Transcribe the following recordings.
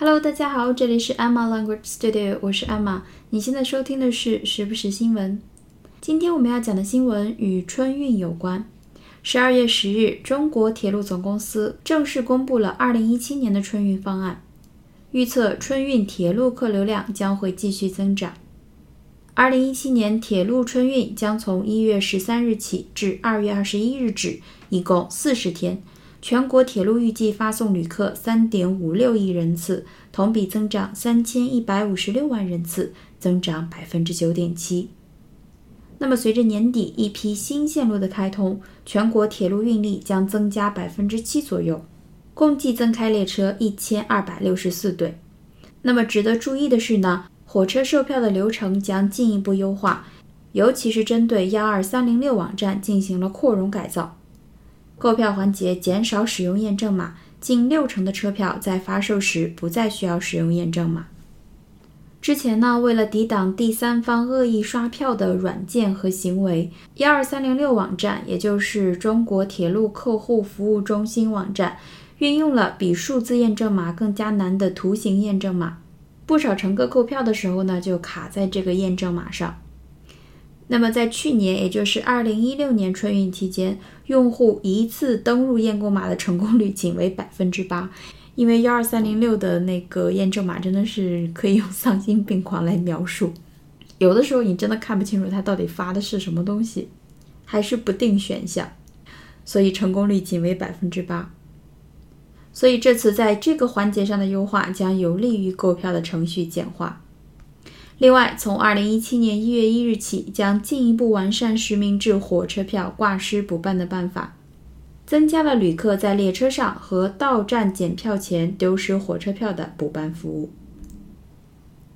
Hello，大家好，这里是 Emma Language Studio，我是 Emma。你现在收听的是时不时新闻。今天我们要讲的新闻与春运有关。十二月十日，中国铁路总公司正式公布了二零一七年的春运方案，预测春运铁路客流量将会继续增长。二零一七年铁路春运将从一月十三日起至二月二十一日止，一共四十天。全国铁路预计发送旅客三点五六亿人次，同比增长三千一百五十六万人次，增长百分之九点七。那么，随着年底一批新线路的开通，全国铁路运力将增加百分之七左右，共计增开列车一千二百六十四对。那么，值得注意的是呢，火车售票的流程将进一步优化，尤其是针对幺二三零六网站进行了扩容改造。购票环节减少使用验证码，近六成的车票在发售时不再需要使用验证码。之前呢，为了抵挡第三方恶意刷票的软件和行为，幺二三零六网站，也就是中国铁路客户服务中心网站，运用了比数字验证码更加难的图形验证码。不少乘客购票的时候呢，就卡在这个验证码上。那么在去年，也就是二零一六年春运期间，用户一次登录验购码的成功率仅为百分之八，因为幺二三零六的那个验证码真的是可以用丧心病狂来描述，有的时候你真的看不清楚它到底发的是什么东西，还是不定选项，所以成功率仅为百分之八。所以这次在这个环节上的优化，将有利于购票的程序简化。另外，从二零一七年一月一日起，将进一步完善实名制火车票挂失补办的办法，增加了旅客在列车上和到站检票前丢失火车票的补办服务。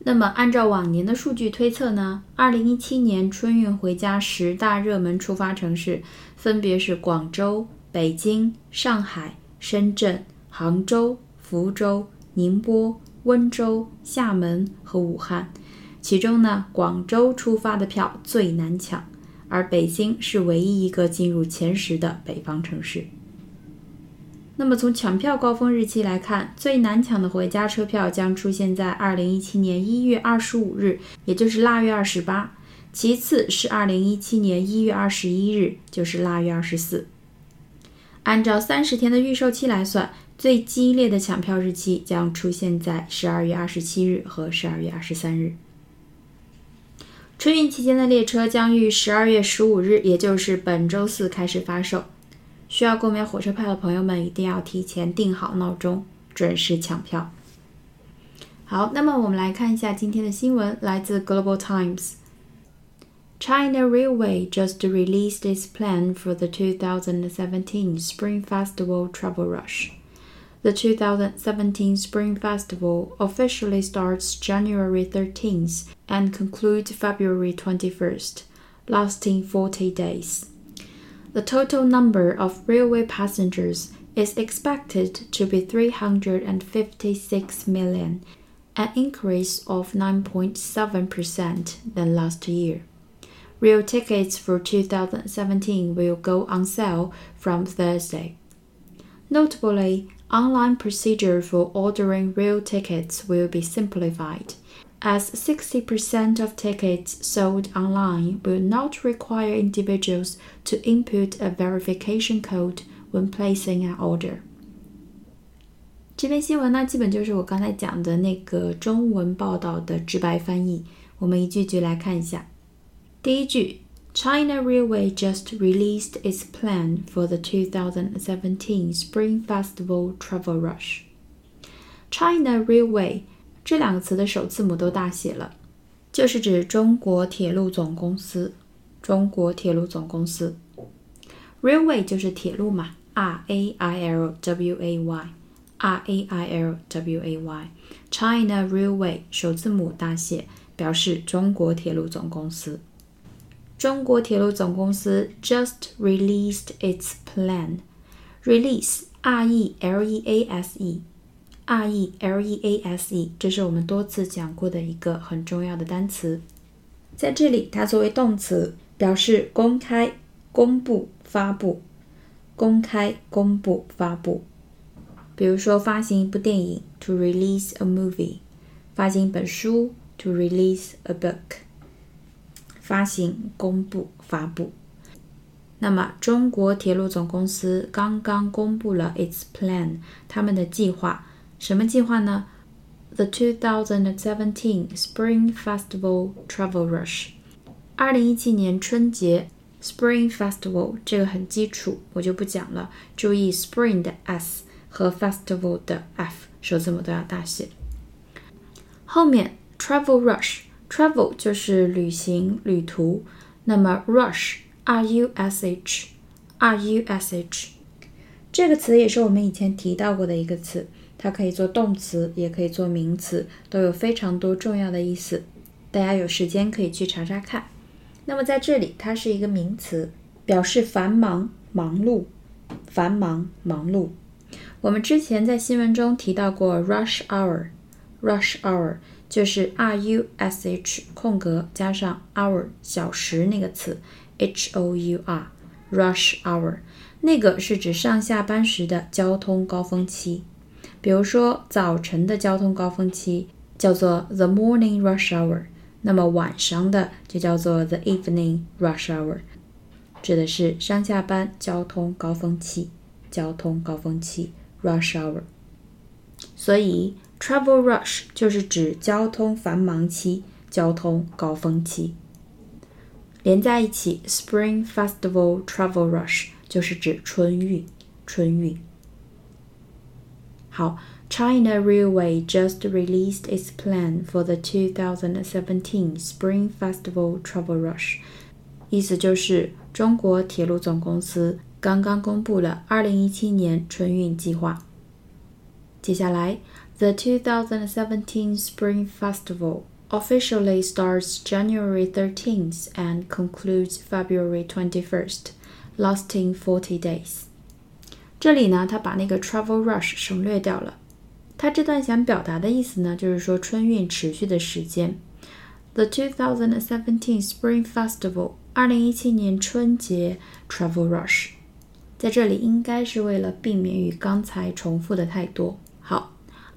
那么，按照往年的数据推测呢？二零一七年春运回家十大热门出发城市分别是广州、北京、上海、深圳、杭州、福州、宁波、温州、厦门和武汉。其中呢，广州出发的票最难抢，而北京是唯一一个进入前十的北方城市。那么从抢票高峰日期来看，最难抢的回家车票将出现在二零一七年一月二十五日，也就是腊月二十八；其次是二零一七年一月二十一日，就是腊月二十四。按照三十天的预售期来算，最激烈的抢票日期将出现在十二月二十七日和十二月二十三日。春运期间的列车将于十二月十五日，也就是本周四开始发售。需要购买火车票的朋友们一定要提前定好闹钟，准时抢票。好，那么我们来看一下今天的新闻，来自 Global Times。China Railway just released its plan for the 2017 Spring Festival travel rush. The 2017 Spring Festival officially starts January 13th and concludes February 21st, lasting 40 days. The total number of railway passengers is expected to be 356 million, an increase of 9.7% than last year. Rail tickets for 2017 will go on sale from Thursday. Notably, online procedure for ordering rail tickets will be simplified, as 60% of tickets sold online will not require individuals to input a verification code when placing an order. 这篇新闻呢，基本就是我刚才讲的那个中文报道的直白翻译。我们一句句来看一下。第一句 China Railway just released its plan for the 2017 Spring Festival travel rush. China Railway 这两个词的首字母都大写了，就是指中国铁路总公司。中国铁路总公司，Railway 就是铁路嘛，R A I L W A Y，R A I L W A Y。China Railway 首字母大写，表示中国铁路总公司。 中国铁路总公司 just released its plan. Release, r e l e a s e, r e l e a s e，这是我们多次讲过的一个很重要的单词。在这里，它作为动词，表示公开、公布、发布。公开、公布、发布。比如说发行一部电影，to release a movie；发行一本书，to release a book；发行、公布、发布。那么，中国铁路总公司刚刚公布了 its plan，他们的计划，什么计划呢？The 2017 Spring Festival Travel Rush，二零一七年春节 Spring Festival，这个很基础，我就不讲了。注意 Spring 的 S 和 Festival 的 F，首字母都要大写。后面 Travel Rush Travel 就是旅行、旅途，那么 Rush。R U S H R U S H 这个词也是我们以前提到过的一个词，它可以做动词，也可以做名词，都有非常多重要的意思。大家有时间可以去查查看。那么在这里，它是一个名词，表示繁忙、忙碌、繁忙、忙碌。我们之前在新闻中提到过 rush hour，rush hour 就是 R U S H 空格加上 hour 小时那个词。H O U R，rush hour，那个是指上下班时的交通高峰期。比如说早晨的交通高峰期叫做 the morning rush hour，那么晚上的就叫做 the evening rush hour，指的是上下班交通高峰期。交通高峰期 rush hour，所以 travel rush 就是指交通繁忙期、交通高峰期。连在一起，Spring Festival Travel Rush 就是指春运，春运。好，China Railway just released its plan for the 2017 Spring Festival Travel Rush，意思就是中国铁路总公司刚刚公布了2017年春运计划。接下来 ，The 2017 Spring Festival officially starts January 13th and concludes February 21st, lasting 40 days. 这里呢，他把那个 travel rush 省略掉了。他这段想表达的意思呢，就是说春运持续的时间。The 2017 Spring Festival，二零一七年春节 travel rush，在这里应该是为了避免与刚才重复的太多。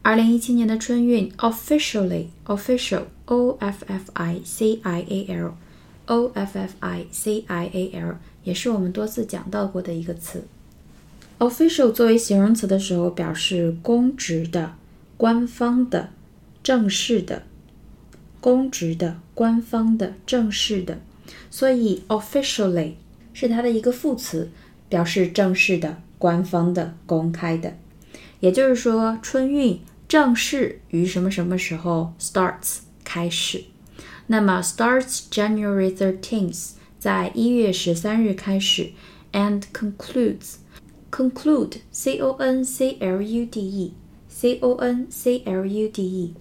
二零一七年的春运 officially official O F F I C I A L，O F F I C I A L 也是我们多次讲到过的一个词。Official 作为形容词的时候，表示公职的、官方的、正式的。公职的、官方的、正式的，所以 officially 是它的一个副词，表示正式的、官方的、公开的。也就是说，春运正式于什么什么时候 starts。开始，那么 starts January thirteenth，在一月十三日开始，and concludes conclude c o n c l u d e c o n c l u d e，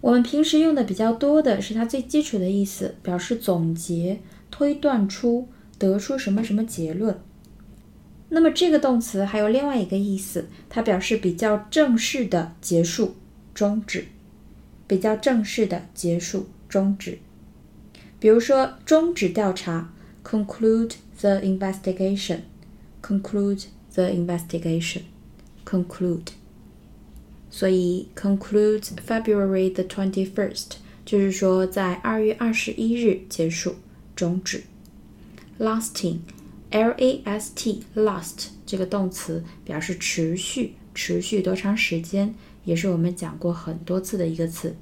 我们平时用的比较多的是它最基础的意思，表示总结、推断出、得出什么什么结论。那么这个动词还有另外一个意思，它表示比较正式的结束、终止。比较正式的结束、终止，比如说终止调查，conclude the investigation，conclude the investigation，conclude。所以 conclude February the twenty first，就是说在二月二十一日结束、终止。lasting lasting，l a s t last 这个动词表示持续、持续多长时间。也是我们讲过很多次的一个词，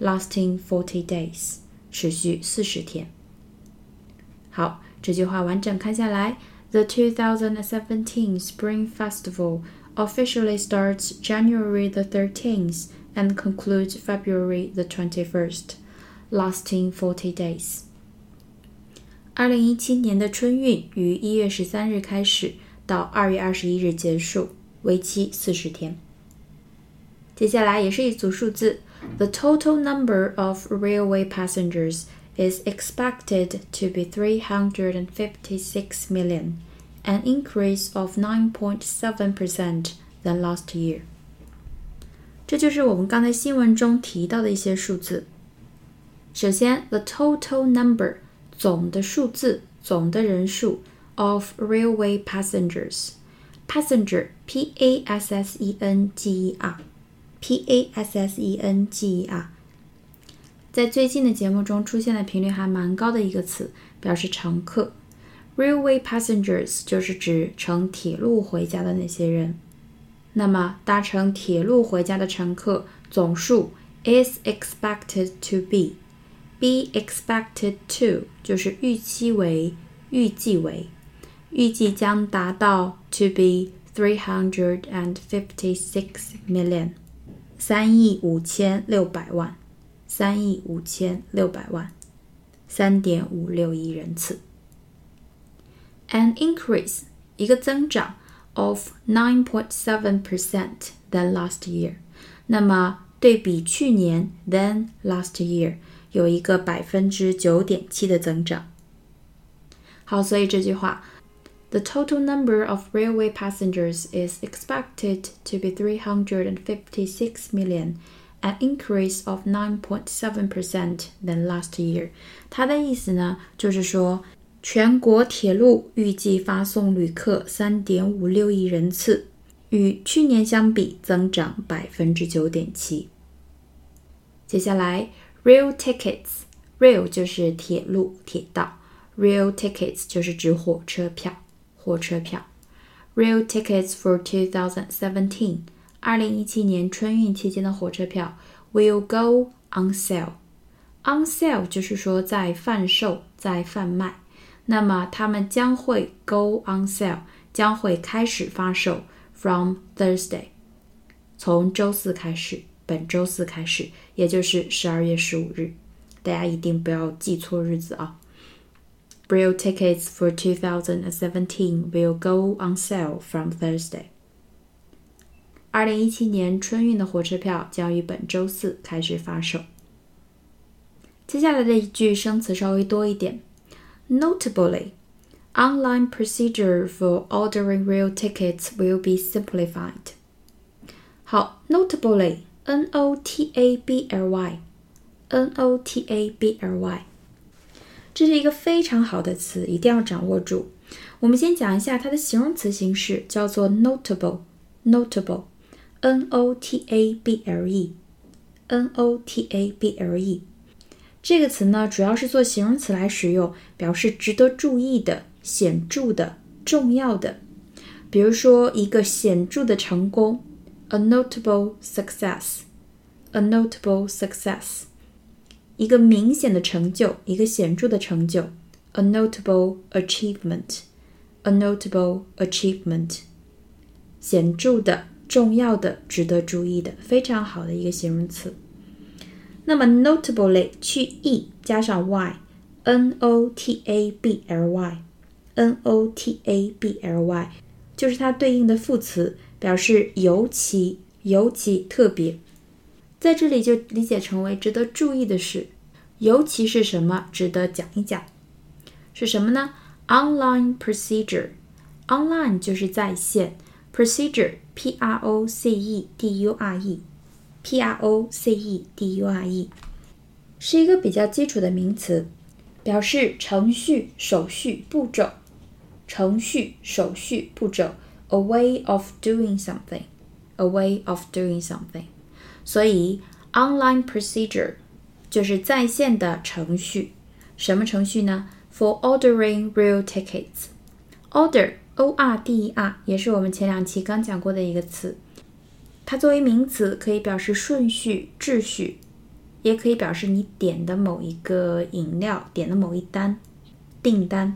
lasting forty days，持续四十天。好，这句话完整看下来，The 2017 Spring Festival officially starts January the 13th and concludes February the 21st, lasting forty days。 二零一七年的春运于一月十三日开始，到二月二十一日结束，为期四十天。接下来也是一组数字，The total number of railway passengers is expected to be 356 million, an increase of 9.7% than last year。这就是我们刚才新闻中提到的一些数字。首先，the total number 总的数字，总的人数 of railway passengers。passenger，p a s s e n g e r，p a s s e n g e r，在最近的节目中出现的频率还蛮高的一个词，表示乘客。Railway passengers 就是指乘铁路回家的那些人。那么，搭乘铁路回家的乘客总数 is expected to be be expected to 就是预期为预计为预计将达到 to be three hundred and fifty six million 三亿五千六百万三亿五千六百万三点五六亿人次。An increase 一个增长。of 9.7% than last year。那么对比去年 than last year 有一个百分之九点七的增长。好，所以这句话，The total number of railway passengers is expected to be 356 million, an increase of 9.7% than last year。它的意思呢，就是说全国铁路预计发送旅客三点五六亿人次，与去年相比增长百分之九点七。接下来，rail tickets，rail 就是铁路、铁道，rail tickets 就是指火车票、火车票。rail tickets for 2017，二零一七年春运期间的火车票 will go on sale。on sale 就是说在贩售、在贩卖。那么他们将会 go on sale，将会开始发售 from Thursday，从周四开始，本周四开始，也就是十二月十五日。大家一定不要记错日子啊！Braille tickets for 2017 will go on sale from Thursday。二零一七年春运的火车票将于本周四开始发售。接下来的一句生词稍微多一点。Notably, online procedure for ordering rail tickets will be simplified. 好 Notably, notably，这是一个非常好的词，一定要掌握住。我们先讲一下它的形容词形式，叫做 notable，notable，n o t a b l e，n o t a b l e。这个词呢，主要是做形容词来使用，表示值得注意的、显著的、重要的。比如说，一个显著的成功 ，a notable success，a notable success；一个明显的成就，一个显着的成就，a notable achievement，a notable achievement；显着的、重要的、值得注意的，非常好的一个形容词。那么 notably 去 e 加上 y，n o t a b l y，n o t a b l y 就是它对应的副词， 表示尤其、尤其特别。在这里就理解成为值得注意的是，尤其是什么值得讲一讲？是什么呢？Online procedure，online 就是在线，procedure，p r o c e d u r e。Procedure 是一个比较基础的名词，表示程序、手续、步骤。程序、手续、步骤，a way of doing something，a way of doing something。所以，online procedure 就是在线的程序。什么程序呢？For ordering real tickets，order，o r d e r，也是我们前两期刚讲过的一个词。它作为名词可以表示顺序、秩序，也可以表示你点的某一个饮料、点的某一单订单。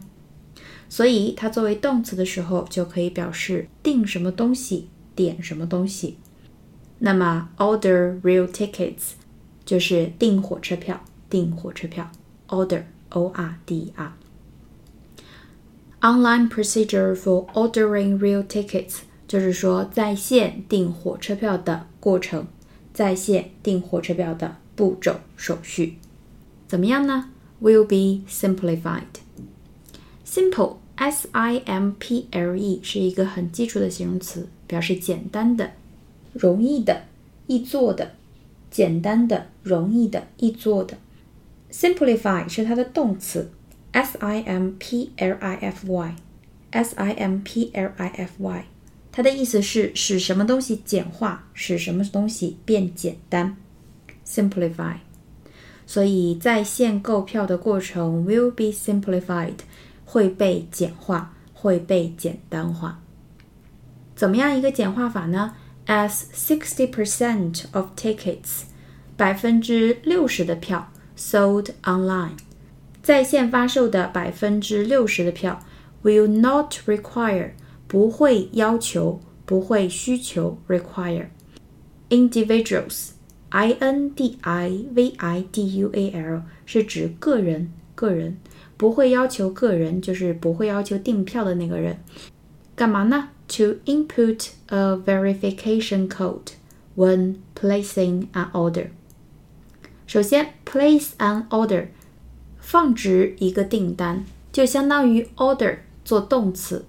所以它作为动词的时候，就可以表示订什么东西、点什么东西。那么，order real tickets 就是订火车票、订火车票。order o r d r。Online procedure for ordering real tickets。就是说，在线订火车票的过程，在线订火车票的步骤手续，怎么样呢？Will be simplified. Simple, S-I-M-P-L-E 是一个很基础的形容词，表示简单的、容易的、易做的。简单的、容易的、易做的。Simplify 是它的动词，S-I-M-P-L-I-F-Y, S-I-M-P-L-I-F-Y。它的意思是使什么东西简化，使什么东西变简单，simplify。所以在线购票的过程 will be simplified，会被简化，会被简单化。怎么样一个简化法呢？As sixty percent of tickets，百分之六十的票 sold online，在线发售的百分之六十的票 will not require。不会要求，不会需求，require individuals，i n d i v i d u a l 是指个人，个人 不会要求个人，就是不会要求订票的那个人，干嘛呢？To input a verification code when placing an order。首先，place an order，放置一个订单，就相当于 order 做动词。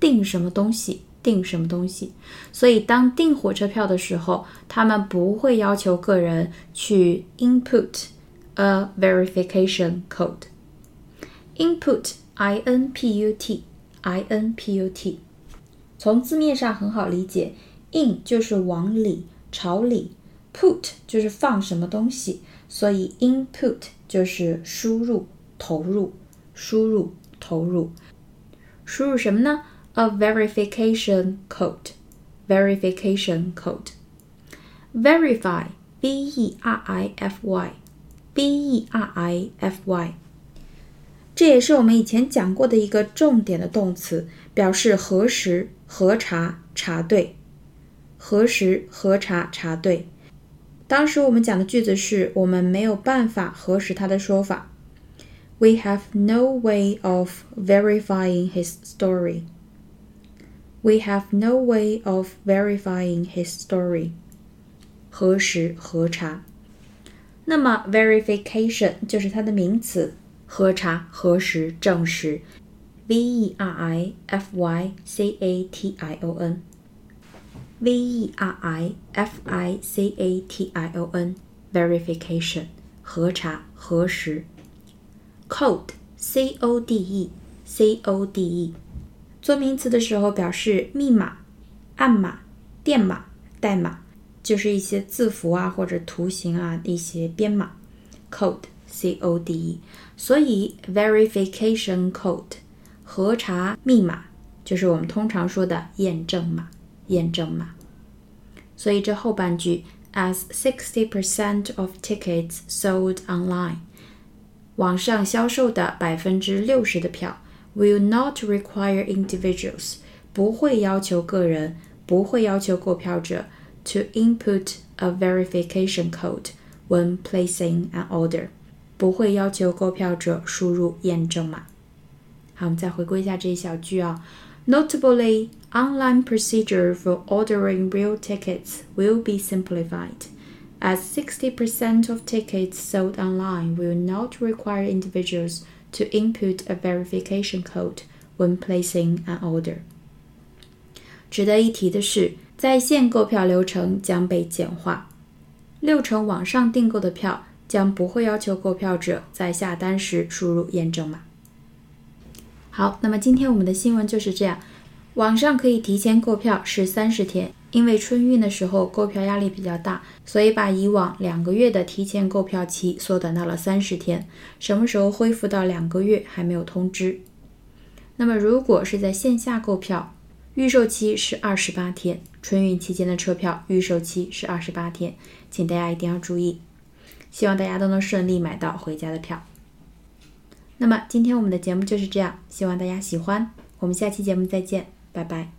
订什么东西？订什么东西？所以当订火车票的时候，他们不会要求个人去 input a verification code。input，i n p u t，i n p u t，从字面上很好理解，in 就是往里、朝里，put 就是放什么东西，所以 input 就是输入、投入、输入、投入，输入什么呢？a verification code. Verification code. Verify, v e r i f y, b e r i f y， 这也是我们以前讲过的一个重点的动词，表示核实、核查、查对。核实、核查、查对。当时我们讲的句子是我们没有办法核实他的说法。We have no way of verifying his story. We have no way of verifying his story. 核实、核查。那么 verification 就是它的名词，核查、核实、证实。v e r i f y c a t i o n。v e r i f i c a t i o n verification 核查、核实。code c o d e c o d e 做名词的时候，表示密码、暗码、电码、代码，就是一些字符啊或者图形啊一些编码，code ，code，c o d e。所以 verification code，核查密码，就是我们通常说的验证码，验证码。所以这后半句，as sixty percent of tickets sold online，网上销售的百分之六十的票。Will not require individuals，不会要求个人，不会要求购票者 to input a verification code when placing an order， 不会要求购票者输入验证码。好，我们再回顾一下这一小句啊。Notably, online procedure for ordering real tickets will be simplified, as 60% of tickets sold online will not require individuals to input a verification code when placing an order。值得一提的是，在线购票流程将被简化，六成网上订购的票 将不会要求购票者在下单时输入验证码。好，那么今天我们的新闻就是这样。网上可以提前购票是三十天，因为春运的时候购票压力比较大，所以把以往两个月的提前购票期缩短到了三十天。什么时候恢复到两个月还没有通知。那么如果是在线下购票，预售期是二十八天，春运期间的车票预售期是二十八天，请大家一定要注意。希望大家都能顺利买到回家的票。那么今天我们的节目就是这样，希望大家喜欢。我们下期节目再见。拜拜。